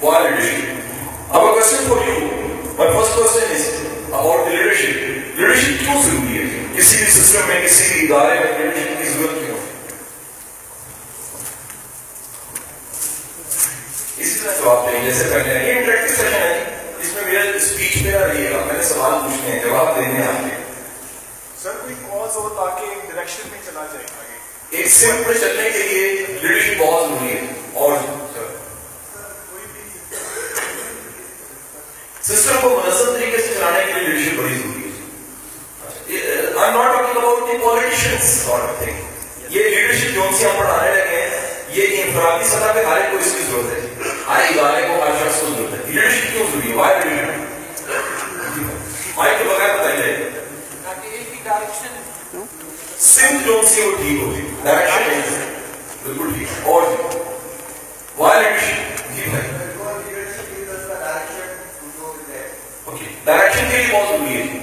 why leadership? Our question for you, my first question is about the leadership. Leadership کیوں ضروری ہے کسی بھی سسٹم میں کسی بھی ادارے میں leadership کی ضرورت کیوں اسی طرح جواب دیں جیسے پہلے یہ انٹریکٹو سیشن ہے جس میں میرا اسپیچ میرا رہے گا میں نے سوال پوچھنے ہیں جواب دینے آپ نے سر کوئی کاز ہو تاکہ ایک ڈائریکشن میں چلا جائے ایک سمت چلنے کے لیے لیڈرشپ بہت ضروری ہے اور سسٹم کو منظم طریقے سے چلانے کے لیے لیڈرشپ بڑی ضروری ہے اور یہ لیڈرشپ جو سے ہم پڑھانے لگے ہیں یہ انفرادی سطح پہ ہر ایک کو اس کی ضرورت ہے ہر ادارے کو ہر شخص کو ضرورت ہے لیڈرشپ کیوں ضروری ہے مائک کے بغیر سمت جو سے وہ ٹھیک ہوگی ڈائریکشن بالکل ٹھیک اور وائی لیڈرشپ جی بھائی ڈائریکشن کے لیے بہت ضروری ہے۔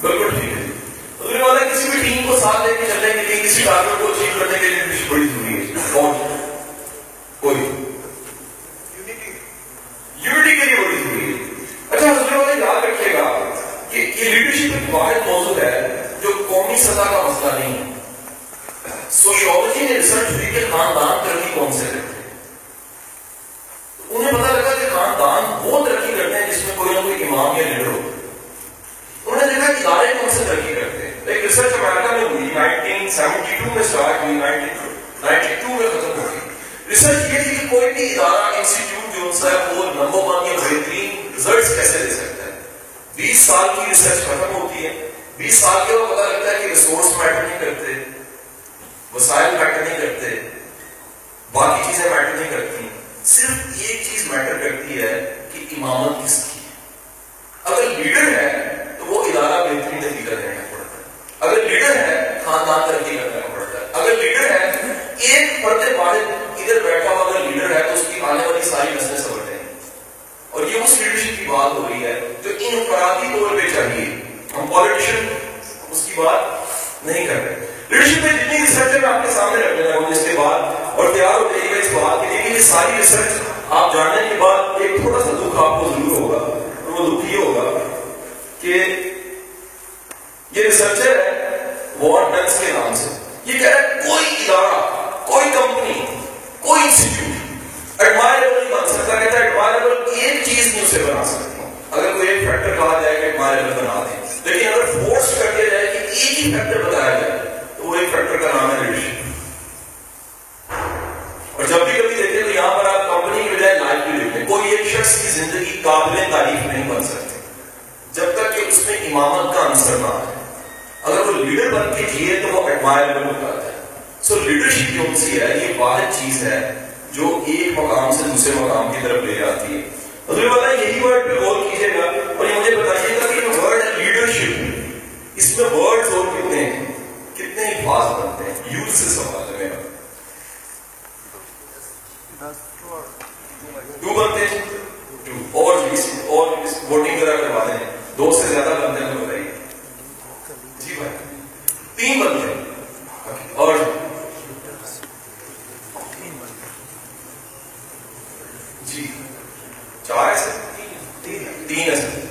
بالکل ٹھیک ہے۔ ٹیم کو ساتھ اچھا یاد گا کہ یہ لیڈرشپ واحد ہے جو قومی سطح کا مسئلہ نہیں ریسرچ ہوئی کہ خاندان ترقی کون سے کرتے انہیں پتا لگا کہ خاندان وہ ترقی کرتے ہیں جس میں کوئی نہ کوئی امام یا لیڈر ہوتا انہوں نے دیکھا کہ ادارے کون سے ترقی کرتے ہیں؟ ایک ریسرچ امریکہ میں ہوئی نائنٹین سیونٹی ٹو میں اسٹارٹ ہوئی نائنٹی ٹو میں ختم ہو گئی۔ ریسرچ یہ تھی کہ کوئی بھی ادارہ انسٹیٹیوٹ جو ہے، وہ نمبر ون یا بہترین ریزلٹس کیسے دے سکتا ہے؟ بیس سال کی ریسرچ ختم ہوتی ہے، بیس سال کے بعد پتا لگتا ہے کہ ریسورس میٹر نہیں کرتے۔ وسائل میٹر نہیں کرتے۔ باقی چیزیں میٹر نہیں کرتی۔ صرف ایک چیز میٹر کرتی ہے کہ امامت کس کی ہے۔ اگر لیڈر ہے تو وہ ادارہ بہترین طریقہ دینا پڑتا ہے۔ اگر لیڈر ہے، خاندان ترقی کرنا پڑتا ہے۔ اگر لیڈر ہے، ایک پڑھتے پڑھے ادھر بیٹھا ہوا اگر لیڈر ہے تو اس کی آنے والی ساری نسلیں سمجھ رہے ہیں اور یہ اس لیڈرشپ کی بات ہو رہی ہے جو انفرادی طور پہ چاہیے۔ ہم پالیٹیشین اس کی بات نہیں کر رہے۔ لیڈرشپ میں جتنی ریسرچ ہے میں آپ کے سامنے رکھنے لگا ہوں اس کے بعد اور تیار ہو جائیے گا اس بات کے لیے کہ یہ ساری ریسرچ آپ جاننے کے بعد ایک تھوڑا سا دکھ آپ کو ضرور ہوگا اور وہ دکھ یہ ہوگا کہ یہ ریسرچر ہے وارڈ ڈنس کے نام سے۔ یہ کہہ رہا ہے کوئی ادارہ، کوئی کمپنی کوئی انسٹیٹیوٹ ایڈمائریبل نہیں بن سکتا، کہتا ہے ایڈمائریبل ایک چیز نہیں اسے بنا سکتا۔ اگر کوئی ایک فیکٹر کہا جائے کہ ایڈمائریبل بنا دیں لیکن اگر فورس کر کے ایک ہی فیکٹر بتایا جائے تو وہ ایک فیکٹر کا نام ہے ریڈیشن اور جب بھی کبھی دیکھیں تو یہاں پر آپ کمپنی کی بجائے لائف بھی دیکھیں کوئی ایک شخص کی زندگی قابل تعریف نہیں بن سکتی جب تک کہ اس میں امامت کا انصر نہ آئے۔ اگر وہ لیڈر بن کے جیے تو وہ ایڈمائربل ہو جاتا ہے۔ سو لیڈرشپ جو سی ہے، یہ واحد چیز ہے جو ایک مقام سے دوسرے مقام کی طرف لے جاتی ہے۔ مطلب مجھے پتا یہی ورڈ پہ غور کیجیے گا اور یہ مجھے بتائیے گا کہ یہ ورڈ ہے لیڈرشپ اس میں ورڈز اور کتنے ہیں؟ کتنے ہی الفاظ بنتے ہیں؟ یوز سے سوال ہے میرا ٹو بنتے ہیں۔ ٹو اور اس اور اس ووٹنگ کرا کروا دیں۔ دو سے زیادہ بنتے ہیں بتائیے جی بھائی، تین بنتے ہیں۔ اور جی۔ چار ایسے۔ تین ایسے۔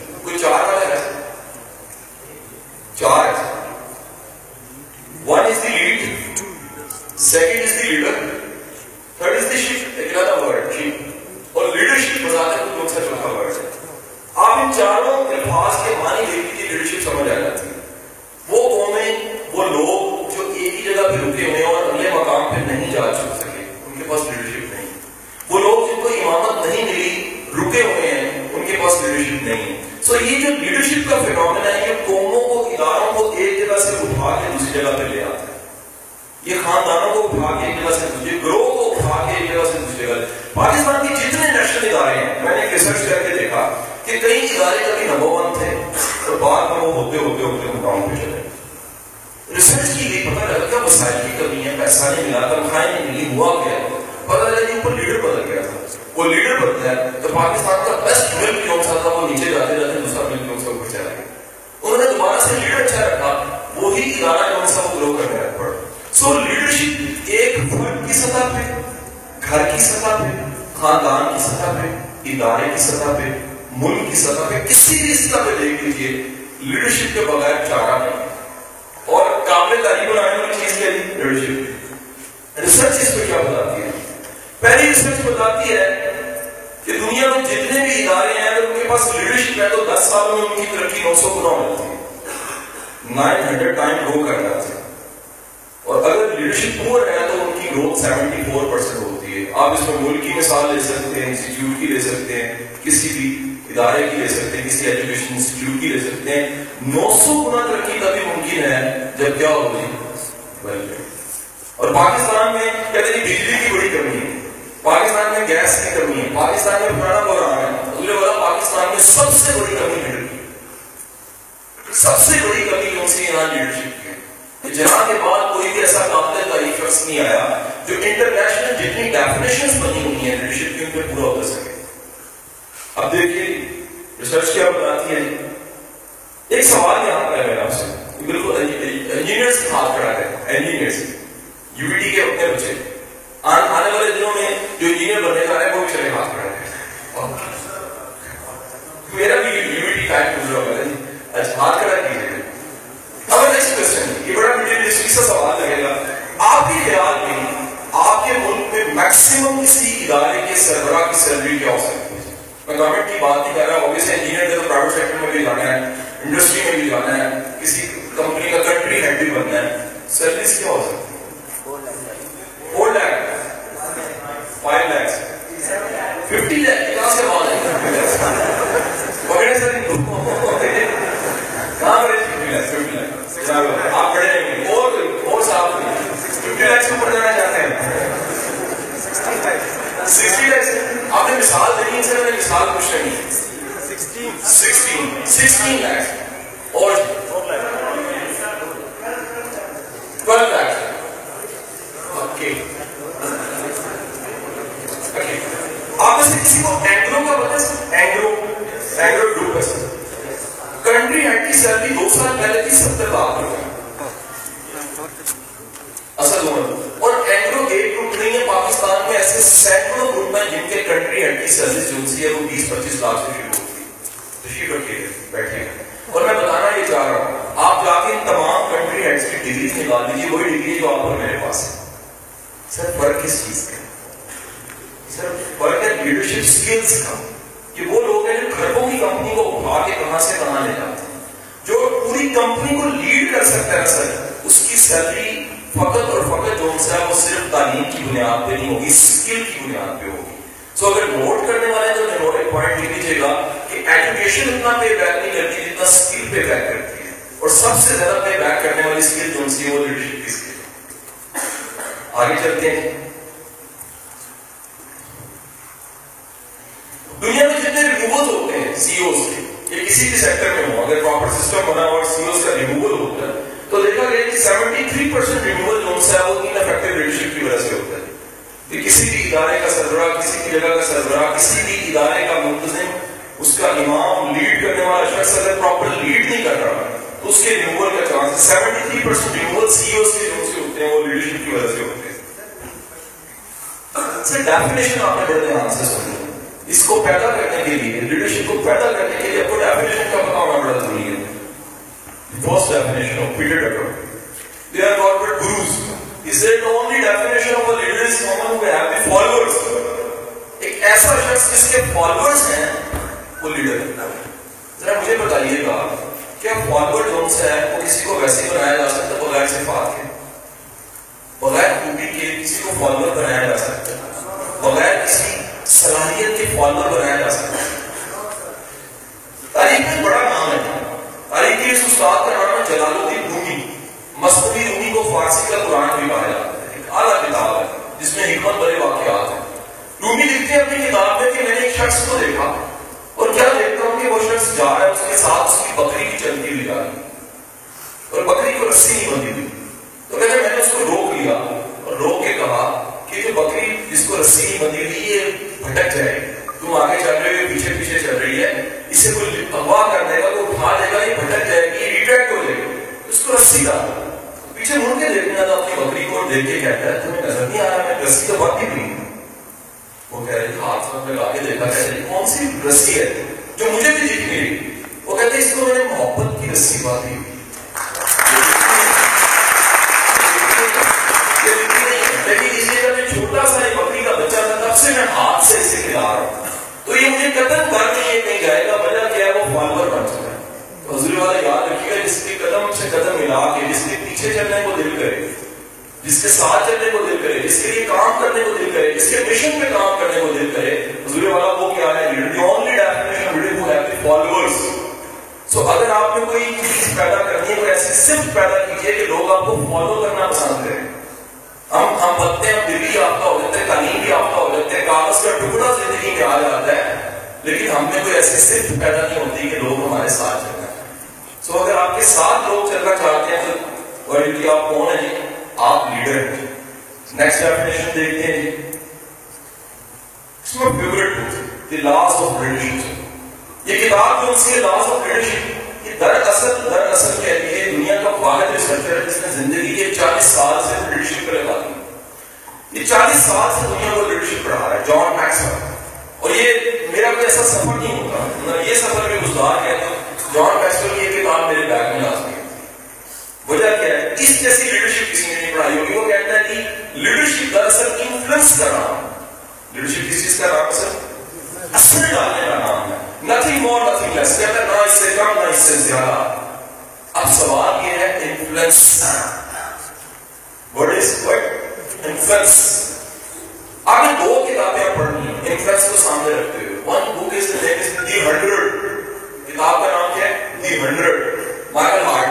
پاکستان کا بیسٹ ملک کیوں سا تھا وہ نیچے جاتے جاتے دوسرا کیوں سا کو چلا گیا۔ انہوں نے دوبارہ سے لیڈر اچھا رکھا، وہی ادارہ جو سب کو لوگ کر رہا ہے سو لیڈرشپ ایک فرد کی سطح پہ، گھر کی سطح پہ، خاندان کی سطح پہ، ادارے کی سطح پہ، ملک کی سطح پہ، کسی بھی سطح پہ دیکھ لیجیے لیڈرشپ کے بغیر چارہ نہیں۔ اور قابل تعریف بنانے والی چیز کے لیڈرشپ ریسرچ اس پہ کیا بتاتی ہے؟ پہلی ریسرچ بتاتی ہے کہ دنیا میں جتنے بھی ادارے ہیں، اگر ان کے پاس لیڈرشپ ہے تو دس سال میں ان کی ترقی نو سو گنا ہو جاتی ہے۔ نائن ہنڈریڈ ٹائم گرو کر جاتے ہیں۔ اور اگر لیڈرشپ پور ہے تو ان کی گروتھ سیونٹی فور پرسینٹ ہوتی ہے۔ آپ اس میں ملک کی مثال لے سکتے ہیں انسٹیٹیوٹ کی لے سکتے ہیں، کسی بھی ادارے کی لے سکتے ہیں، کسی ایجوکیشن انسٹیٹیوٹ کی لے سکتے ہیں۔ نو سو گنا ترقی تبھی ممکن ہے جب کیا ہوگی اور پاکستان میں کہتے ہیں بجلی کی بڑی کمی ہے۔ پاکستان میں گیس کی کمی ہے۔ پاکستان میں پرانا بحران ہے۔ حضور والا پاکستان میں سب سے بڑی کمی لیڈر سب سے بڑی کمی کون سی یہاں لیڈرشپ کی۔ ہے جہاں کے بعد کوئی بھی ایسا قابل تعریف شخص نہیں آیا جو انٹرنیشنل جتنی ڈیفینیشن بنی ہوئی ہیں لیڈرشپ کی ان پہ پورا اتر سکے۔ اب دیکھیے ریسرچ کیا بتاتی ہے ایک سوال یہاں پر ہے میرا آپ سے۔ بالکل انجینئرس ہاتھ کھڑا ہے۔ انجینئرس یو بی ٹی کے اپنے بچے۔ آنے والے دنوں میں جو انجینئر بننے جا اچھا، رہے ہیں وہ بھی چلے ہاتھ کھڑا ہے میرا بھی یو بی ٹائم گزرا ہوا ہے۔ اچھا ہاتھ کھڑا کیجیے اب نیکسٹ کوشچن یہ بڑا مجھے سا سوال لگے گا۔ آپ کے خیال میں آپ کے ملک میں میکسیمم کسی ادارے کے سربراہ کی سیلری کیا ہو سکتی ہے؟ میں گورنمنٹ کی بات نہیں کر رہا اوبیسلی انجینئر کا تو پرائیویٹ سیکٹر میں بھی جانا ہے انڈسٹری میں بھی جانا ہے، کسی کمپنی کا کنٹری ہیڈ بھی بننا ہے۔ سیلریز کیا ہو سکتی ہے four lakh five lakh fifty lakh کہاں سے بات ہے پکڑے سر کہاں پر ففٹی لاکھ ففٹی لاکھ آپ پڑھے نہیں گے اور اور صاحب ففٹی لاکھ سے اوپر جانا چاہتے ہیں سکسٹی لاکھ آپ نے مثال دینی سر میں مثال پوچھ رہی ہے سکسٹین سکسٹین لاکھ اور ٹویلو لاکھ اوکے آپ میں سے کسی کو اینگلو کا پتا ہے اینگلو اینگلو گروپ ہے سر کنٹری ہیڈ کی سیلری دو سال پہلے تھی ستر لاکھ روپے اصل عمر اور اینگلو ایک گروپ نہیں ہے پاکستان میں ایسے سینکڑوں گروپ ہیں جن کے کنٹری ہیڈ کی سیلری جو سی ہے وہ بیس پچیس لاکھ سے شروع ہوتی ہے تشریف رکھیے بیٹھے اور میں بتانا یہ چاہ رہا ہوں آپ جا کے ان تمام کنٹری ہیڈس کی ڈگریز نکال دیجیے وہی ڈگری جو آپ اور میرے پاس ہے سر فرق کس چیز کا سر فرق ہے لیڈرشپ سکلز کا کہ وہ لوگ ہیں جو گھروں کی کمپنی کو اٹھا کے کہاں سے کہاں لے جاتے ہیں جو پوری کمپنی کو لیڈ کر سکتا ہے سر اس کی سیلری فقط اور فقط جو ہے وہ صرف تعلیم کی بنیاد پہ نہیں ہوگی اسکل کی بنیاد پہ ہوگی سو اگر نوٹ کرنے والے تو نوٹ ایک پوائنٹ لکھ لیجیے گا کہ ایجوکیشن اتنا پے بیک نہیں کرتی جتنا اسکل پے بیک کرتی ہے اور سب سے زیادہ پے بیک کرنے والی اسکل جو سی وہ لیڈرشپ کی اسکل آگے چلتے ہیں دنیا میں جتنے ریموول ہوتے ہیں سی اوز کے، یہ کسی بھی سیکٹر میں ہو اگر پراپر سسٹم بنا ہوا سی اوز کا ریموول ہوتا ہے، تو دیکھا گیا کہ سیونٹی تھری پرسینٹ ریموول جو ہے وہ ان افیکٹو لیڈرشپ کی وجہ سے ہوتا ہے۔ کہ کسی بھی ادارے کا سربراہ، کسی بھی جگہ کا سربراہ، کسی بھی ادارے کا منتظم اس کا امام لیڈ کرنے والا شخص اگر پراپر لیڈ نہیں کر رہا، تو اس کے ریموول کا chance seventy three percent removal CEOs کے جو سے ہوتے ہیں، وہ لیڈرشپ کی وجہ سے ہوتے ہیں۔ اچھا، سر ڈیفینیشن آپ نے بڑے دھیان سے سنی اس کو پیدا کرنے کے لیے لیڈرشپ کو پیدا کرنے کے لیے آپ کو ڈیفینیشن کا پتا ہونا بڑا ضروری ہے۔ First definition of Peter Drucker they are corporate gurus Is that the only definition of a leader is someone who have the followers? ایک ایسا شخص جس کے فالوورز ہیں وہ لیڈر ہے ذرا مجھے بتائیے گا کیا فالوور جو سے ہے وہ کسی کو ویسے بنایا جا سکتا ہے بغیر صفات کے بغیر خوبی کے کسی کو فالوور بنایا جا سکتا ہے بغیر کسی صلاحیت کے فالوور بنایا جا سکتا ہے۔ تاریخ میں بڑا نام ہے۔ تاریخ کے اس استاد کا نام ہے جلال الدین رومی۔ مصنوعی رومی کو فارسی کا قرآن بھی کہا جاتا ہے۔ ایک اعلیٰ کتاب ہے، جس میں حکمت بڑے واقعات ہیں۔ رومی لکھتے ہیں اپنی کتاب میں کہ میں نے ایک شخص کو دیکھا اور کیا دیکھتا ہوں کہ وہ شخص جا رہا ہے، اس کے ساتھ اس کی بکری کی چلتی ہوئی جا رہی اور بکری کو رسی نہیں بندی ہوئی۔ تو کہتے میں نے اس کو روک لیا اور روک کے کہا کہ جو بکری جس کو رسی نہیں بندی ہوئی، یہ بھٹک جائے تم آگے چل رہے ہو پیچھے پیچھے چل رہی ہے۔ اسے کوئی اغوا کر دے گا، وہ اٹھا دے گا، یہ بھٹک جائے گی ریٹریکٹ ہو جائے گی۔ اس کو رسی ڈال پیچھے مڑ کے دیکھنا تھا، اپنی بکری کو دیکھ کے کہتا ہے، تمہیں نظر نہیں آ رہا، میں رسی تو بات نہیں وہ کہہ رہے ہاتھ میں لگا کے دیکھا، کہہ رہے کون سی رسی ہے جو مجھے بھی دکھ نہیں رہی وہ کہتے اس کو میں نے محبت کی رسی باندھی ہوئی والا یاد رکھیے گا جس کے قدم سے قدم ملا کے، جس کے پیچھے چلنے کو دل کرے، جس کے ساتھ چلنے کو دل کرے، جس کے لیے کام کرنے کو دل کرے، جس کے مشن پہ کام کرنے کو دل کرے، حضور والا وہ کیا ہے؟ The only definition of who have the followers. سو اگر آپ نے کوئی چیز پیدا کرنی ہے، کوئی ایسی صرف پیدا کیجیے کہ لوگ آپ کو فالو کرنا پسند کریں۔ ہم ہم بنتے ہیں ڈگری یافتہ ہو جاتے ہیں تعلیم بھی یافتہ ہو جاتے ہیں کاغذ کا ٹکڑا زندگی میں آ جاتا ہے۔ لیکن ہم میں کوئی ایسی صرف پیدا نہیں ہوتی کہ لوگ ہمارے ساتھ چل ہیں سو اگر آپ کے ساتھ لوگ چلنا چاہتے ہیں تو ورلڈ جی، آپ کون ہیں جی؟ آپ لیڈر ہیں جی۔ نیکسٹ ڈیفینیشن دیکھتے ہیں جی۔ اس میں favourite the laws of leadership یہ کتاب جو اس کی لاس آف لیڈرشپ یہ دراصل دراصل کہتی ہے، دنیا کا واحد ریسرچر جس نے زندگی کے چالیس سال سے لیڈرشپ پہ لگا دی یہ چالیس سال سے دنیا کو لیڈرشپ پڑھا رہا ہے جان میکسویل اور یہ میرا کوئی ایسا سفر نہیں ہوتا۔ یہ سفر میں گزار ہے تو جان میکسویل کی میرے بیگ میں لازمی ہے وجہ کیا ہے؟ اس جیسی لیڈرشپ کسی نے نہیں پڑھائی ہوگی۔ وہ کہتا ہے کہ لیڈرشپ دراصل انفلوئنس کا نام لیڈرشپ کس چیز کا نام ہے اثر ڈالنے کا نام ہے۔ نتھنگ مور نتھنگ لیس کہتا ہے نہ اس سے کم، نہ اس سے زیادہ۔ اب سوال یہ ہے influence what is what? Influence آپ نے دو کتابیں پڑھنی ہیں انفلوئنس کو سامنے رکھتے ہوئے۔ One book is the hundred کتاب کا نام کیا ہے؟ دی ہنڈریڈ مائیکل ہارٹ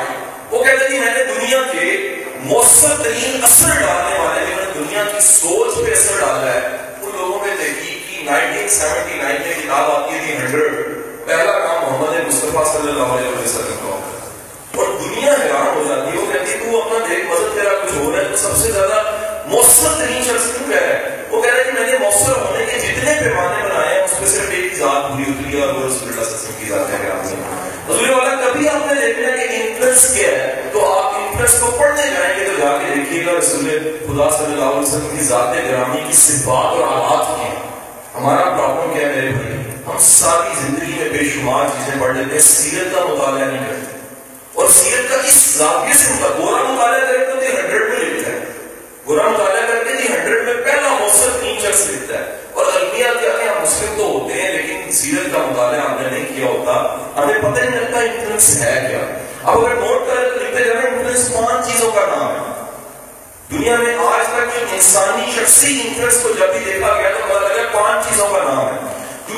وہ کہتے ہیں میں نے دنیا کے مؤثر ترین اثر ڈالنے والے جنہوں نے دنیا کی سوچ پہ اثر ڈالا ہے۔ ان لوگوں میں تحقیق کی 1979 میں کتاب آتی ہے دی ہنڈریڈ۔ پہلا نام محمد مصطفیٰ صلی اللہ علیہ وسلم کا ہوتا ہے۔ اور دنیا حیران ہو جاتی ہے، وہ کہتی ہے، تو اپنا دیکھ مدد تیرا کچھ ہو رہا ہے، تو سب سے زیادہ مؤثر ترین شخص کیوں کہہ رہا ہے؟ وہ کہہ رہا ہے کہ میں نے مؤثر ہونے کے جتنے پیمانے بنائے ہیں، اس میں صرف ایک ذات پوری اتری ہے اور وہ رسول اللہ صلی اللہ علیہ وسلم کی ذات ہے۔ حضور والا کبھی آپ نے دیکھنا کہ انفلوئنس کیا ہے؟ تو آپ انفلوئنس کو پڑھنے جائیں گے تو جا کے دیکھیے گا رسول خدا صلی اللہ علیہ وسلم کی ذات گرامی کی صفات اور آلات کی ہمارا پرابلم کیا ہے میرے بھائی؟ ہم ساری زندگی میں بے شمار چیزیں پڑھ لیتے ہیں، سیرت کا مطالعہ نہیں کرتے۔ اور سیرت کا اس زاویے سے مطلب گورا مطالعہ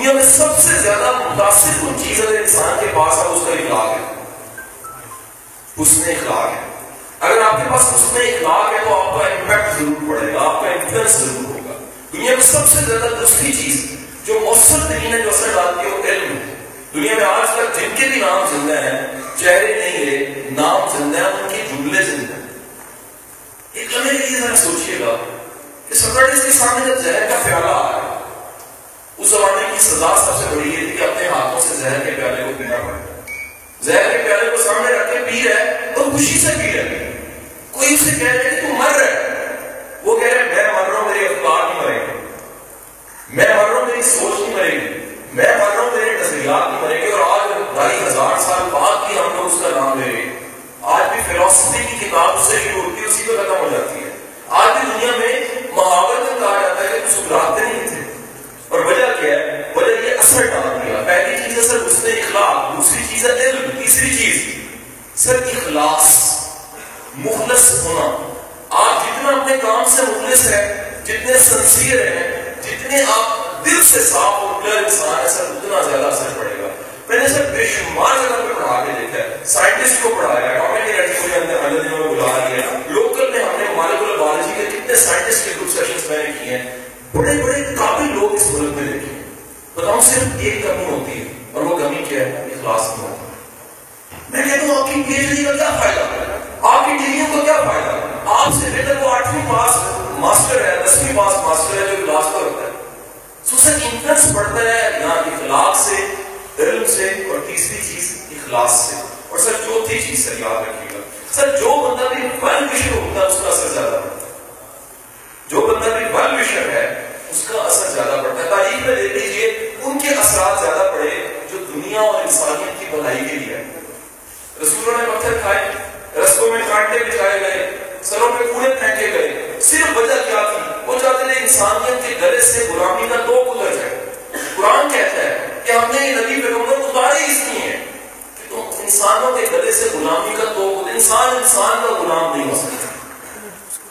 دنیا میں سب سے زیادہ متاثر کن چیز اگر انسان کے پاس ہے، اس کا اخلاق ہے۔ حسن اخلاق ہے۔ اگر آپ کے پاس حسن اخلاق ہے تو آپ کا امپیکٹ ضرور پڑے گا، آپ کا انفلوئنس ضرور ہوگا۔ دنیا میں سب سے زیادہ دوسری چیز جو مؤثر ترین ہے جو اثر ڈالتی ہے وہ علم ہے۔ دنیا میں آج تک جن کے بھی نام زندہ ہیں، چہرے نہیں ہے، نام زندہ ہیں، ان کے جملے زندہ ہیں۔ ایک لمحے کے ذرا سوچئے گا کہ سکرٹس کے سامنے جب زہر کا پیالہ آ رہا ہے اس زمانے کی سزا سب سے بڑی یہ تھی کہ اپنے ہاتھوں سے زہر کے پیالے کو پینا پڑے۔ زہر کے پیالے کو سامنے رکھ کے پی رہا ہے اور خوشی سے پی رہا ہے کوئی اسے کہہ رہا ہے کہ تم مر رہا ہے وہ کہہ رہا ہے میں مر رہا ہوں، میری افکار نہیں مرے گی۔ میں مر رہا ہوں، میری سوچ نہیں مرے گی۔ میں مر رہا ہوں، میرے نظریات نہیں مرے گی۔ اور آج ڈھائی ہزار سال بعد بھی ہم لوگ اس کا نام لے رہے آج بھی فلسفی کی کتاب اس سے شروع ہوتی ہے، اسی پہ ختم ہو جاتی ہے۔ آج بھی دنیا میں محاورت میں کہا جاتا ہے کہ سکراتے نہیں تھے اور وجہ کیا ہے؟ وجہ یہ اثر ڈال دیا پہلی چیز ہے سر اس نے اخلاق، دوسری چیز ہے علم، تیسری چیز سر اخلاص، مخلص ہونا۔ آپ جتنا اپنے کام سے مخلص ہے جتنے سنسیئر ہیں، جتنے آپ دل سے صاف اور کلیئر انسان ہے سر اتنا زیادہ اثر پڑے گا۔ میں نے سر بے شمار جگہ پہ پڑھا کے دیکھا ہے۔ سائنٹسٹ کو پڑھایا ہے۔ ڈاکٹر کی رٹی مجھے اندر اندر دنوں میں بلا دیا لوکل میں ہم نے مالکول بایولوجی کے کتنے سائنٹسٹ کے گروپ سیشنز میں نے کیے ہیں۔ بڑے بڑے قابل لوگ اس حالت میں دیکھیں بتاؤں صرف ایک کمی ہوتی ہے اور وہ کمی کیا ہے؟ اخلاص کی ہوتی ہے میں کہتا ہوں آپ کی پی ایچ ڈی کا کیا فائدہ؟ آپ کی ڈگریوں کا کیا فائدہ؟ آپ سے بیٹر وہ آٹھویں پاس ماسٹر ہے، دسویں پاس ماسٹر ہے جو اخلاص پر ہوتا ہے۔ سو سر انفلس پڑتا ہے یہاں اخلاق سے، علم سے اور تیسری چیز اخلاص سے۔ اور سر چوتھی چیز سر یاد رکھیے گا۔ سر جو بندہ بھی ون وشر ہوتا ہے، اس کا اثر زیادہ ہوتا ہے۔ جو بندہ بھی ون وشر ہے اس کا اثر زیادہ پڑتا ہے۔ تاریخ میں دیکھ لیجیے ان کے اثرات زیادہ پڑے جو دنیا اور انسانیت کی بھلائی کے لیے رسولوں نے پتھر کھائے، رستوں میں کانٹے بچھائے گئے، سروں پہ کوڑے پھینکے گئے۔ صرف وجہ کیا تھی؟ وہ چاہتے تھے انسانیت کے گلے سے غلامی کا دو گزر جائے۔ قرآن کہتا ہے کہ ہم نے نبی پیغمبر اتارے اس لیے ہیں کہ تم انسانوں کے گلے سے غلامی کا دو انسان انسان کا غلام نہیں ہو سکتا۔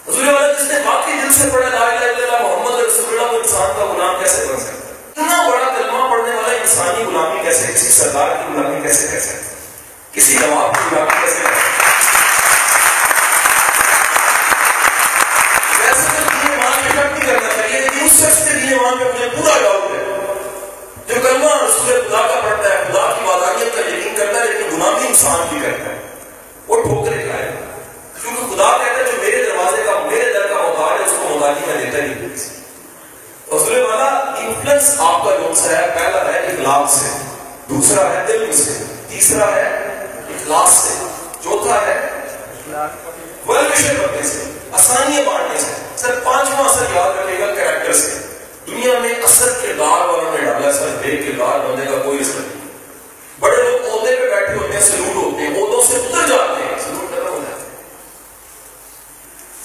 حضور والا جس نے واقعی دل سے پڑھا لا الہ الا اللہ محمد رسول اللہ وہ انسان کا غلام کیسے بن سکتا اتنا بڑا کلمہ پڑھنے والا انسانی غلامی کیسے کسی سردار کی غلامی کیسے کر سکتا کسی نواب کی غلامی کیسے سے تیسرا ہے اخلاص سے چوتھا ہے ویل وشر کرنے سے آسانیاں بانٹنے سے سر پانچواں اثر یاد رکھے گا کریکٹر سے دنیا میں اثر کردار والوں نے ڈالا سر بے کردار بننے کا کوئی اثر نہیں بڑے لوگ عہدے پہ بیٹھے ہوتے ہیں سلوٹ ہوتے ہیں عہدوں سے اتر جاتے ہیں سلوٹ ختم ہو جاتے ہیں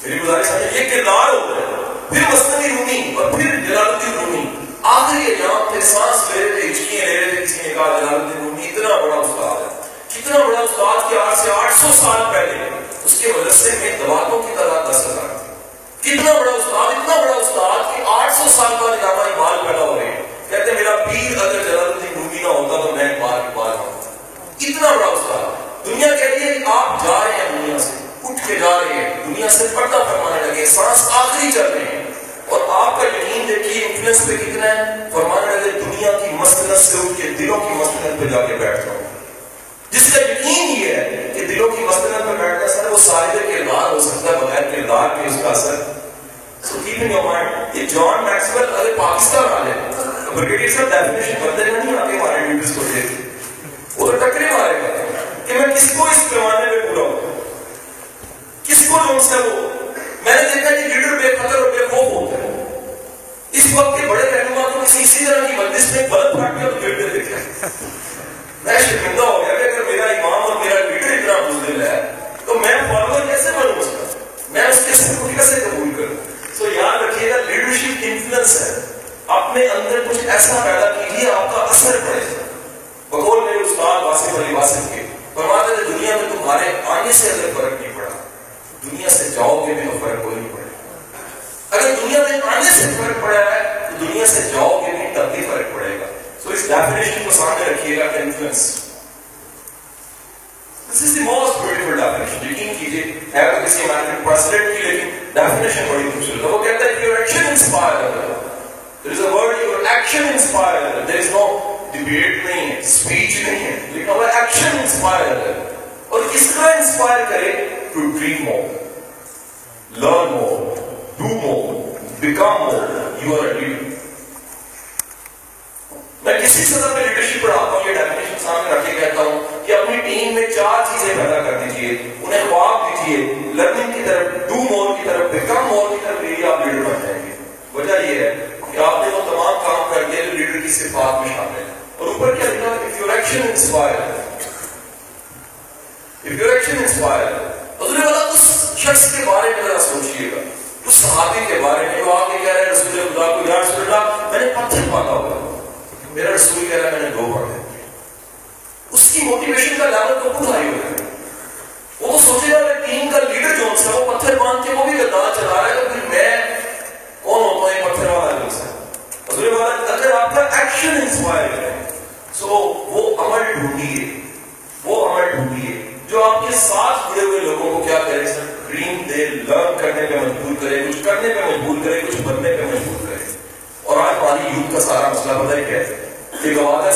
میری گزارش ہے یہ کردار ہوتا ہے پھر مصنوعی رومی اور پھر جلال الدین رومی آخری ایام پہ سانس لے رہے تھے ہچکیاں لے رہے تھے کسی نے کہا جلال الدین رومی اتنا بڑا استاد ہے کتنا بڑا استاد کہ آج سے آٹھ سو سال پہلے اس کے مدرسے میں دواتوں کی تعداد دس ہزار تھی کتنا بڑا استاد، اتنا بڑا استاد کہ آٹھ سو سال بعد علامہ اقبال پیدا ہو رہے ہیں کہتے ہیں میرا پیر اگر جلال الدین رومی نہ ہوتا تو میں اقبال اقبال نہ ہوتا اتنا بڑا استاد۔ دنیا کہتی ہے کہ آپ جا رہے ہیں دنیا سے، اٹھ کے جا رہے ہیں۔ دنیا سے پردہ فرمانے لگے سانس آخری چل رہے ہیں۔ اور آپ کا یقین دیکھیے انفلوئنس پہ کتنا ہے۔ فرمانے لگے، دنیا کی مسلط سے اٹھ کے دلوں کی مسلط پہ جا کے بیٹھ جاؤں جس کا یقین یہ ہے کہ دلوں کی مسلط پہ بیٹھنا سر وہ صاحب کردار ہو سکتا ہے، بغیر کردار کے اس کا اثر۔ So keep in your mind یہ جان میکسویل اگر پاکستان آ جائے بریگیڈیئر صاحب ڈیفینیشن بندے نہیں، آگے ہمارے ڈیوٹیز کو دے وہ تو ٹکرے مارے گا کہ میں کس کو اس پیمانے میں پورا ہوں؟ کس کو جو سے وہ میں نے دیکھا کہ لیڈر بے قدر اور بے خوف ہوتا ہے۔ اس وقت کے بڑے رہنما کو کسی اسی طرح کی بندش میں بلب پھاٹ گیا تو لیڈر دیکھا It's like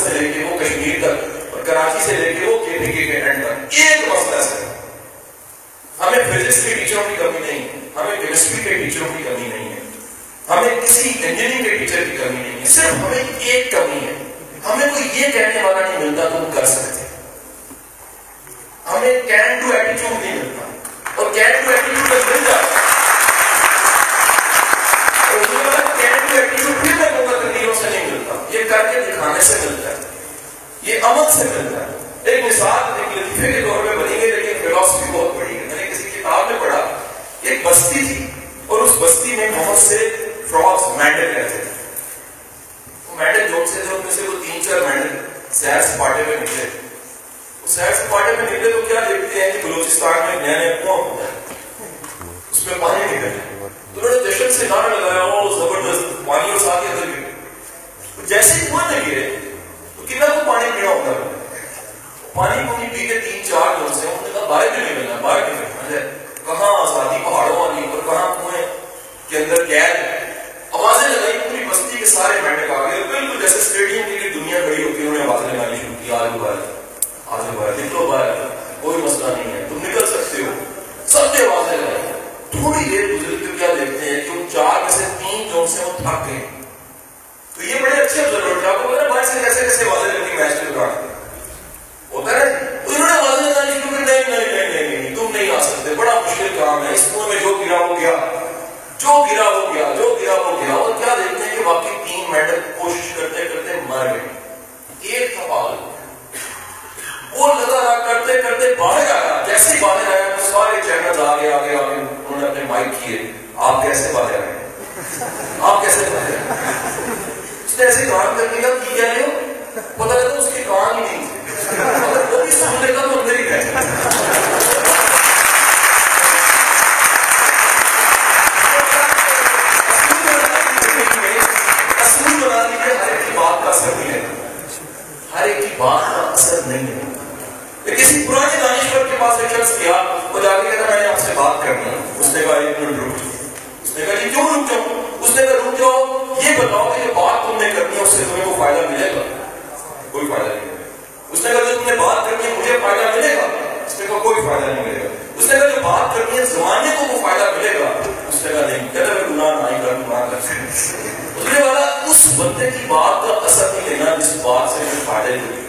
سے لے کے وہ کشمیر تک اور کراچی سے لے کے وہ کے پی کے کے اینڈ تک. ایک مسئلہ ہے۔ ہمیں فزکس کے ٹیچروں کی کمی نہیں ہے۔ ہمیں کیمسٹری کے ٹیچروں کی کمی نہیں ہے۔ ہمیں کسی انجینئرنگ کے ٹیچر کی کمی نہیں ہے۔ صرف ہمیں ایک کمی ہے۔ ہمیں کوئی یہ کہنے والا نہیں ملتا تو تم کر سکتے ہمیں کین ٹو ایٹیچیوڈ نہیں ملتا۔ اور کین ٹو ایٹیچیوڈ مل جاتا سے نہیں ملتا یہ کر کے دکھانے سے ملتا ہے۔ یہ عمل سے ملتا ہے ایک فلاسفی بہت بڑی ہے۔ میں نے کسی کتاب میں پڑھا، ایک بستی تھی، اور اس بستی میں بہت سے فراگس مینڈل رہتے تھے۔ وہ مینڈل جو سے جو ان میں سے وہ تین چار مینڈل سیر سپاٹے میں نکلے۔ سیر سپاٹے میں نکلے تو کیا دیکھتے ہیں کہ بلوچستان میں نیا نیا کنواں ہوتا ہے۔ اس میں پانی نکلے تو انہوں نے جشن سے نعرہ لگایا، وہ زبردست پانی اور ساتھ ہی اندر گرے جیسے ہی کنواں میں گرے تو کتنا کو پانی پینا ہوتا ہے پانی کو نہیں پی کے تین چار دن سے انہوں نے کہا باہر کیوں نکلنا باہر کیوں نکلنا کہاں آزادی؟ پہاڑوں والی، اور کہاں کنویں کے اندر قید۔ آوازیں لگائی پوری بستی کے سارے میٹک آ گئے بالکل جیسے اسٹیڈیم کے لیے دنیا بڑی ہوتی ہے، انہوں نے آوازیں لگانی شروع کی، آج باہر آج باہر نکلو باہر کوئی مسئلہ نہیں ہے۔ تم نکل سکتے ہو، سب نے آوازیں لگائی۔ تھوڑی دیر گزر کے کیا دیکھتے ہیں کہ ان چار میں سے تین جو سے وہ تھک گئے۔ تو یہ بڑے اچھے آبزرور تھے، آپ کو پتا باہر سے کیسے کیسے آوازیں لگی میچ کے دوران ہوتا ہے انہوں نے آوازیں لگانی شروع کی نہیں نہیں نہیں نہیں تم نہیں آ سکتے بڑا مشکل کام ہے، اس کنویں میں جو گرا وہ گیا، جو گرا وہ گیا، جو گرا وہ گیا، اور کیا دیکھتے ہیں کہ واقعی تین میڈل کوشش کرتے کرتے مر گئے۔ ایک تھا پاگل۔ وہ لگا کرتے کرتے باہر آیا جیسے ہی باہر آیا تو سارے چینل آگے آگے آگے، انہوں نے اپنے مائک کیے۔ آپ کیسے باہر آئے؟ آپ کیسے باہر آئے؟ اس نے ایسے کام کر دیا کی کیا نہیں پتہ لگا اس کے کان ہی نہیں تھے اگر وہ بھی سامنے کا تو اندر ہی بیٹھے اصول بنا دیجیے ہر ایک کی بات کا اثر نہیں ہے ہر ایک کی بات کا اثر نہیں ہے۔ کسی پرانے دانشور کے پاس ایک شخص گیا، وہ جا کے کہتا، میں نے آپ سے بات کرنی ہے۔ اس نے کہا، ایک منٹ رک اس نے کہا جی کیوں رک جاؤ اس نے کہا، رک جاؤ۔ یہ بتاؤ کہ جو بات تم نے کرنی ہے، اس سے تمہیں کوئی فائدہ ملے گا؟ کوئی فائدہ نہیں۔ اس نے کہا، جو تم نے بات کرنی ہے، مجھے فائدہ ملے گا؟ اس نے کہا، کوئی فائدہ نہیں ملے گا۔ اس نے کہا، جو بات کرنی ہے، زمانے کو وہ فائدہ ملے گا؟ اس نے کہا، نہیں۔ کہتا، میں گناہ نہیں کر گناہ کر اس نے والا اس بندے کی بات کا اثر نہیں لینا، جس بات سے مجھے فائدہ نہیں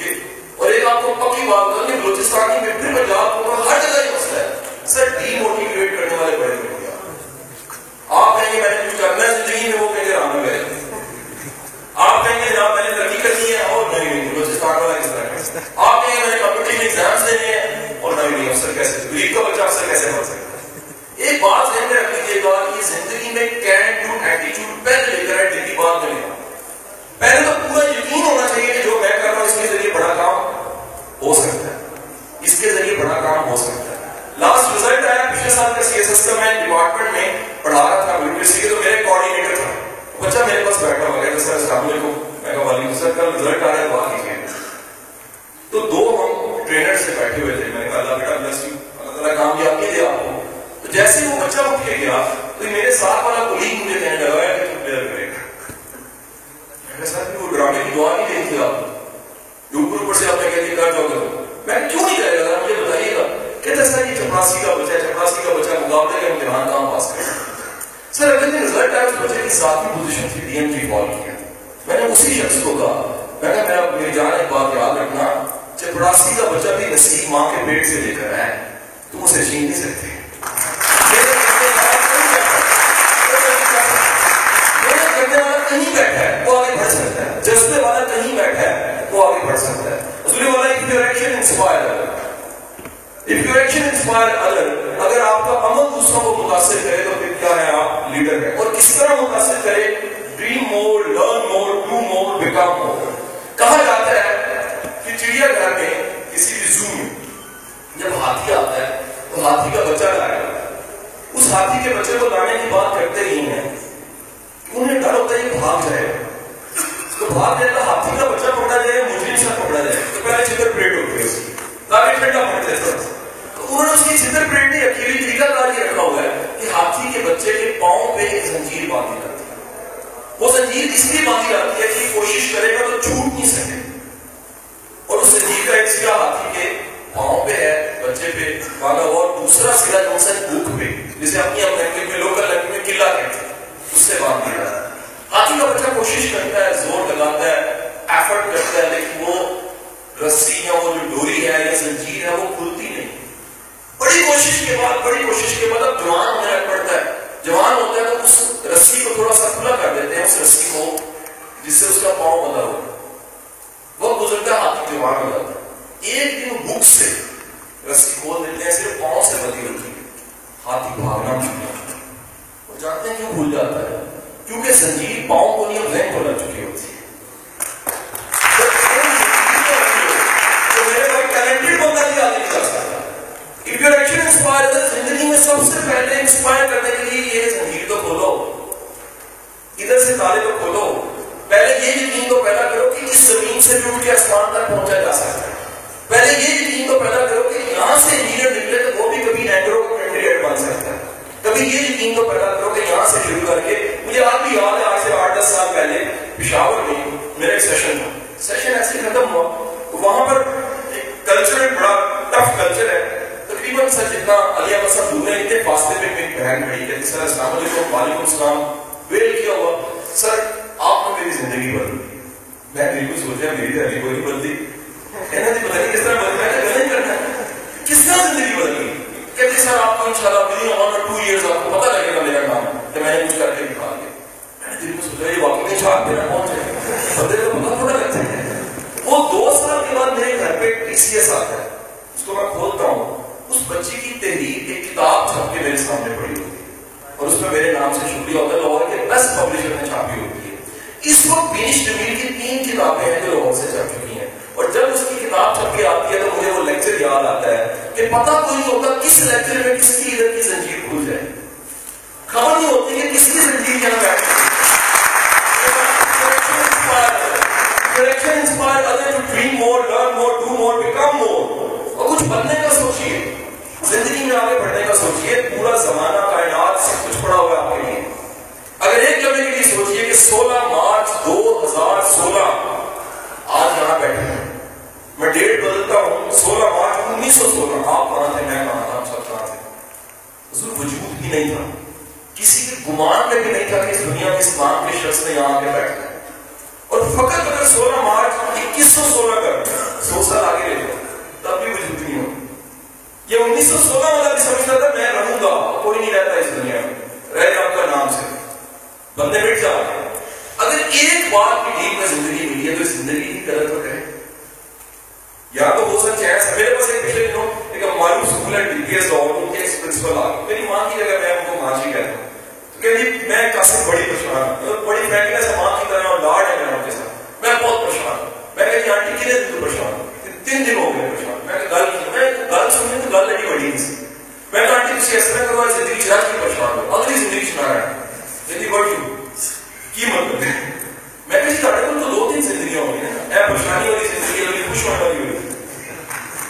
مل اور ایک آپ کو پکی بات کروں کہ بلوچستان کی مٹی پنجاب کو ہر جگہ یہ مسئلہ ہے۔ سر ڈی موٹیویٹ کرنے والے بڑے لوگ آپ کہیں گے، میں نے کچھ کرنا ہے زندگی میں وہ کہیں گے رام گئے آپ کہیں گے جناب میں نے ترقی کرنی ہے اور نہیں نہیں بلوچستان والا کس طرح آپ کہیں گے میں نے کمپٹیشن ایگزامس دینے ہیں اور نہیں نہیں افسر کیسے غریب کا بچہ افسر کیسے بن سکتا ہے ایک بات ذہن میں رکھ لیجیے گا کہ زندگی میں کین ڈو ایٹیٹیوڈ پہلے لے کر ہے ڈگری بات میں لینا پہلے تو پورا یقین ہونا چاہیے کہ جو میں کر رہا ہوں اس کے ذریعے بڑا کام ہو سکتا ہے اس کے ذریعے بڑا کام ہو سکتا ہے لاسٹ رزلٹ آیا پچھلے سال کا سی ایس ایس کا میں ڈپارٹمنٹ میں پڑھا رہا تھا یونیورسٹی کے تو میرے کوآرڈینیٹر تھا بچہ میرے پاس بیٹھا ہوا کہتا سر السلام علیکم میں کہا وعلیکم سر کل رزلٹ آ رہا ہے دعا کیجیے تو دو ہم ٹرینر سے بیٹھے ہوئے تھے میں نے کہا اللہ بیٹا بلس یو اللہ تعالیٰ کام کیا نہیں دیا آپ کو تو جیسے ہی وہ بچہ اٹھ کے گیا تو میرے ساتھ والا کولیگ مجھے کہنے لگا ہے کہ تو پلیئر کرے گا میں نے سر وہ ڈرامے کی دعا نہیں دی تھی آپ جو اوپر اوپر سے آپ نے کہہ دیا کر جاؤ کرو میں کیوں نہیں کرے گا مجھے بتائیے گا کہتے سر یہ چپراسی کا بچہ ہے چپراسی کا بچہ مقابلے کا امتحان کام پاس کرے سر اگر یہ رزلٹ آیا اس بچے کی ساتویں پوزیشن ایم جی فال کیا۔ میں نے اسی شخص کو کہا، میں نے میرا میری جان ایک بات یاد رکھنا، جب چپراسی کا بچہ بھی نصیب ماں کے پیٹ سے لے کر ہے تم اسے چھین نہیں سکتے۔ کہیں بیٹھا ہے وہ آگے بڑھ سکتا ہے۔ جذبے والا کہیں بیٹھا ہے، وہ آگے بڑھ سکتا ہے۔ حضور والا if your action inspire if your action inspire other اگر آپ کا عمل دوسروں کو متاثر کرے تو پھر کیا ہے آپ؟ لیڈر ہیں۔ اور کس طرح متاثر کرے؟ Dream more learn more do more become more کہا جاتا ہے کہ چڑیا گھر میں کسی بھی زو میں جب ہاتھی آتا ہے تو ہاتھی کا بچہ لائے اس ہاتھی کے بچے کو لانے کی بات کرتے ہی ہیں انہیں ڈر ہوتا ہے کہ بھاگ جائے تو بھاگ جائے تو ہاتھی کا بچہ پکڑا جائے مجھے ساتھ پکڑا جائے تو پہلے چتر پریٹ ہوتی ہے اس کی تاکہ ٹھنڈا پڑ جائے تو انہوں نے اس کی چتر پریٹ نہیں رکھی ہوئی طریقہ کار یہ رکھا ہوا ہے کہ ہاتھی کے بچے کے پاؤں پہ ایک زنجیر باندھی جاتی ہے وہ زنجیر اس لیے باندھی جاتی ہے کہ کوشش کرے گا تو چھوٹ نہیں سکے۔ اور اس زنجیر کا ایک سرا ہاتھی کے پاؤں پہ ہے، بچے پہ۔ باندھا ہوا اور دوسرا سرا جو ہے؟ بھوک پہ۔ جسے اپنی ہم لینگویج میں لوکل لینگویج میں قلعہ کہتے ہیں۔ اس سے باندھ دیا جاتا ہے ہاتھی کا بچہ کوشش کرتا ہے، زور لگاتا ہے ایفرٹ کرتا ہے، لیکن وہ رسی یا وہ جو ڈوری ہے یا زنجیر ہے، وہ کھلتی نہیں۔ بڑی کوشش کے بعد، بڑی کوشش کے بعد اب جوان ہونے لگ پڑتا ہے۔ جوان ہوتا ہے تو اس رسی کو تھوڑا سا کھلا کر دیتے ہیں، اس رسی کو، جس سے اس کا پاؤں بندہ ہو۔ وہ گزرتا ہے ہاتھی جوان ہو جاتا ہے۔ ایک دن بھوک سے ہاتھی بھاگنا بھول جاتا ہے۔ اور جانتے ہیں کیوں بھول جاتا ہے؟ کیونکہ زنجیر پاؤں کو نہیں اور ذہن کو لگ چکی ہوتی ہے۔ تو میرے زندگی میں سب سے پہلے انسپائر کرنے کے لیے پشاور میں میرا ایک سیشن تھا سیشن ایسے ختم ہوا۔ تو وہاں پر ایک کلچر ایک بڑا ٹف کلچر ہے۔ تقریباً سر جتنا علی احمد صاحب دور ہے اتنے فاصلے پہ میری بہن کھڑی ہے سر، السلام علیکم، وعلیکم السلام۔ ویل کیا ہوا؟ سر، آپ نے میری زندگی بدل دی۔ میں بالکل سوچا، میری تو ابھی کوئی نہیں بدلی کہنا جی پتہ نہیں کس طرح بدل میں نے کرنا کس طرح زندگی بدل گئی؟ کہتے سر، آپ کو انشاءاللہ ودن ون اور ٹو ایئرز آپ کو پتہ لگے گا میرا نام۔ کہ میں نے کچھ کر کے دکھا دیا۔ میں یہ واقعی میں چھاپ میرا پہنچ جائے بندے کو پتہ مطلب تھوڑا لگتا ہے۔ وہ دو سال کے بعد میرے گھر پہ ٹی سی ایس آتا ہے اس کو میں کھولتا ہوں۔ اس بچے کی تحریر ایک کتاب چھپ کے میرے سامنے پڑی ہوتی ہے۔ اور اس میں میرے نام سے شکریہ ہوتا ہے۔ لاہور کے بیسٹ پبلشر نے چھاپی ہوتی ہے۔ اس وقت بینش جمیل کی تین کتابیں ہیں جو لاہور سے چھپ چکی ہیں۔ اور جب اس کی کتاب چھپ کے آتی ہے تو مجھے وہ لیکچر یاد آتا ہے کہ پتہ کوئی ہوتا کس لیکچر میں کس کی ادھر کی زنجیر کھل جائے۔ خبر نہیں ہوتی کہ کس کی زنجیر یہاں بیٹھ Direction inspire others to dream more, learn more, do more, become more. اور کچھ بننے کا سوچیے زندگی میں آگے بڑھنے کا سوچیے پورا زمانہ کائنات سب کچھ پڑا ہوا ہے آپ کے لیے اگر ایک لمحے کے لیے سوچیے کہ سولہ مارچ دو ہزار سولہ آج یہاں بیٹھے ہیں میں ڈیٹ بدلتا ہوں سولہ مارچ انیس سو سولہ آپ کہاں تھے میں کہاں تھا ہم سب کہاں تھے حضور وجود بھی نہیں تھا کسی کے گمان میں بھی نہیں تھا کہ اس دنیا میں اسلام کے شخص نے یہاں آ کے بیٹھا ہے اور فقط اگر سولہ مارچ اکیس سو سولہ کا سو سال آگے لے جاؤ تب بھی وجود نہیں ہو یہ انیس سو سولہ والا بھی سمجھتا تھا، میں رہوں گا، کوئی نہیں رہتا اس دنیا میں۔ رہ آپ کا نام سے۔ بندے بیٹھ جا اگر ایک بات کی ٹھیک میں زندگی ملی ہے، تو اس زندگی کی قدر تو کرے یا تو ہو سکتا ہے میرے پاس ایک پچھلے دنوں ایک معروف اسکول ہے، ڈی پی ایس لاہور ان کے ایک پرنسپل آ گئے میری ماں کی جگہ میں ان کو ماں جی کہتا ہوں۔ کہ میں کافی بڑی پریشان ہوں۔ بڑی فرینکنیس ہے ماں کی طرح اور لاڈ ہے میرا ان کے ساتھ میں بہت پریشان ہوں۔ میں کہتی آنٹی، کتنے دن تو پریشان ہوں تین دن ہو گئے پریشان میں گل کی میں گل سنی تو گل ایڈی بڑی نہیں میں کہا، آنٹی تھی اس طرح کرو زندگی چلا کی پریشان ہو اگلی زندگی چلا رہا ہے۔ زندگی بڑھ کیوں کی مطلب ہے؟ میں کہتی جی، تھوڑے کو تو دو تین زندگیاں ہو گئی نا اے پریشانی والی زندگی والی خوش ہونے والی ہوئی۔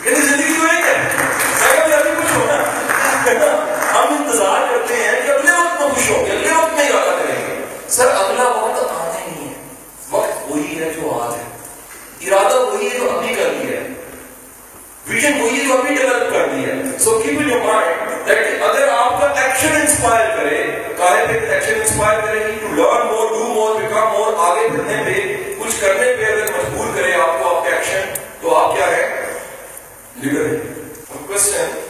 کہتے زندگی تو ایک ہے۔ میں کہا ابھی خوش ہونا ہم انتظار کرتے ہیں کہ اگلے وقت میں خوش ہو گے اگلے وقت میں ارادہ کریں گے۔ سر، اگلا وقت آنا ہی ہے۔ وقت وہی ہے جو آج ہے۔ ارادہ وہی ہے جو ابھی کر لیا ہے۔ ویژن وہی ہے جو ابھی ڈیولپ کر دیا ہے۔ So keep in your mind that اگر آپ کا ایکشن انسپائر کرے کاہے پہ ایکشن انسپائر کرے گی۔ To learn more do more become more آگے بڑھنے پہ، کچھ کرنے پہ اگر مجبور کرے آپ کو آپ کا ایکشن تو آپ کیا ہے لیڈر ہے کوشچن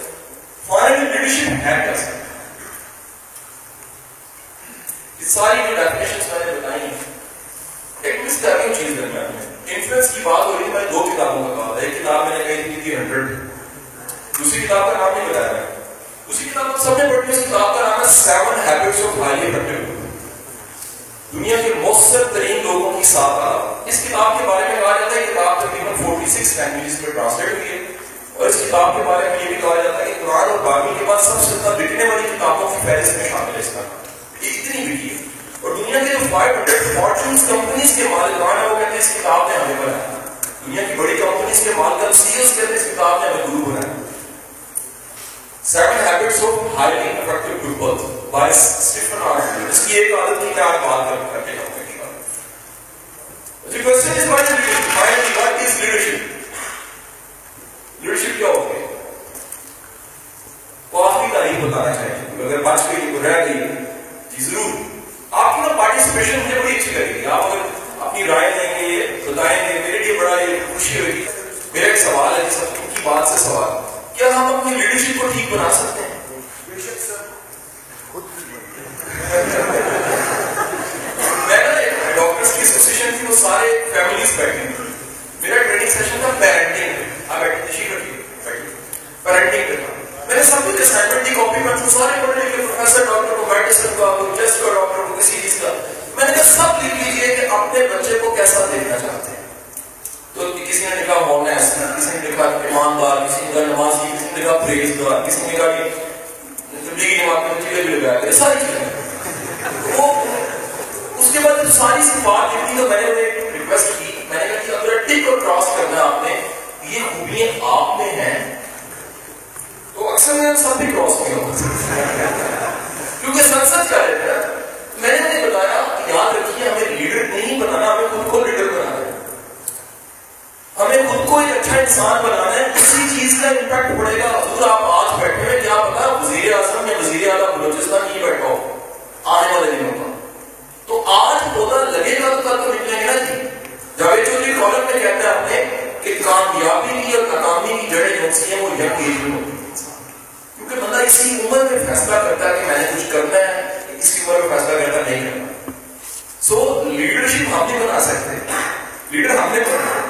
فائنل لیڈرشپ ہے کیسا یہ ساری جو ڈیفینیشنز میں نے بتائی ہیں ایک مس درمیان چیز درمیان میں انفلوئنس کی بات ہو رہی ہے میں دو کتابوں کا کہا تھا ایک کتاب میں نے کہی تھی تھی ہنڈریڈ دوسری کتاب کا نام نہیں بتایا میں اسی کتاب کو سب نے پڑھی اس کتاب کا نام ہے seven habits of highly effective دنیا کے مؤثر ترین لوگوں کی ساتھ آ اس کتاب کے بارے میں کہا جاتا ہے کتاب تقریباً فورٹی سکس لینگویجز میں ٹرانسلیٹ ہوئی ہے اور اس کتاب کے بارے میں یہ بھی کہا جاتا ہے کہ قرآن اور باقی کے بعد سب سے زیادہ بکنے والی کتابوں کی فہرست میں شامل ہے اس کا یہ اتنی بکی ہے۔ اور دنیا کے جو فائیو ہنڈریڈ فارچونس کمپنیز کے مالکان ہیں، وہ کہتے ہیں اس کتاب نے ہمیں بنایا۔ دنیا کی بڑی کمپنیز کے مالکان سی ایس کہتے ہیں اس کتاب نے ہمیں گرو بنایا۔ Seven habits of highly effective people by Stephen آرٹل اس کی ایک عادت کی میں آج بات کر کے جاؤں گا The question is what is leadership? Finally, what is leadership? Leadership کیا ہوتی ہے وہ تاریخ بتانا چاہیے اگر بچ گئی تو رہ گئی جی ضرور آپ کی نا پارٹیسپیشن مجھے بڑی اچھی لگے گی آپ اگر اپنی رائے دیں گے بتائیں گے میرے لیے بڑا یہ خوشی ہوگی میرا ایک سوال ہے جس کی بات سے سوال۔ کیا ہم اپنی لیڈرشپ کو ٹھیک بنا سکتے ہیں؟ میں نا ڈاکٹرس کی ایسوسیشن تھی وہ سارے فیملیز بیٹھے میرا ٹریننگ سیشن تھا پیرنٹنگ آپ تشریف رکھیے۔ پیرنٹنگ تھا۔ میں نے سب کچھ اسائنمنٹ دی کاپی میں تو سارے پڑھ لے کے پروفیسر ڈاکٹر کو میڈیسن کا وہ جسٹ کا ڈاکٹر کو کسی چیز کا۔ میں نے کہا سب لکھ لیجیے کہ اپنے بچے کو کیسا دیکھنا چاہتے ہیں۔ تو کسی نے لکھا ہونیسٹ کسی نے لکھا ایماندار، کسی نے لکھا نمازی کسی نے لکھا پریز دار کسی نے لکھا کہ زندگی کی بات میں چیزیں بھی لگایا گیا ساری چیزیں۔ وہ اس کے بعد ساری سی بات لکھی تو میں نے انہیں ریکویسٹ کی۔ میں نے کہا کہ اگر ٹک اور کراس کرنا آپ نے۔ یہ خوبیاں آپ میں ہیں۔ وہ اکثر میں سبھی کراس کیا کیونکہ سنسد کا ہے میں نے بتایا یاد رکھیے ہمیں لیڈر نہیں بنانا ہمیں خود کو لیڈر بنانا ہے ہمیں خود کو ایک اچھا انسان بنانا ہے کسی چیز کا امپیکٹ پڑے گا حضور آپ آج بیٹھے ہوئے کیا پتا وزیر اعظم یا وزیر اعلیٰ بلوچستان نہیں بیٹھا ہو آنے والے دنوں کا تو آج پودا لگے گا تو کل تو نکلے گا جی جاوید چودھری کالم میں کہتے ہیں آپ نے کہ کامیابی کی اور ناکامی کی جڑیں جو ہیں وہ یکیل ہوتی کیونکہ بندہ اسی عمر میں فیصلہ کرتا ہے کہ میں نے کچھ کرنا ہے اس کی عمر میں فیصلہ کرنا نہیں کرنا سو لیڈرشپ ہم نہیں بنا سکتے لیڈر ہم نے بننا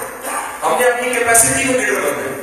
ہم نے اپنی کیپیسٹی کو لیڈر بننا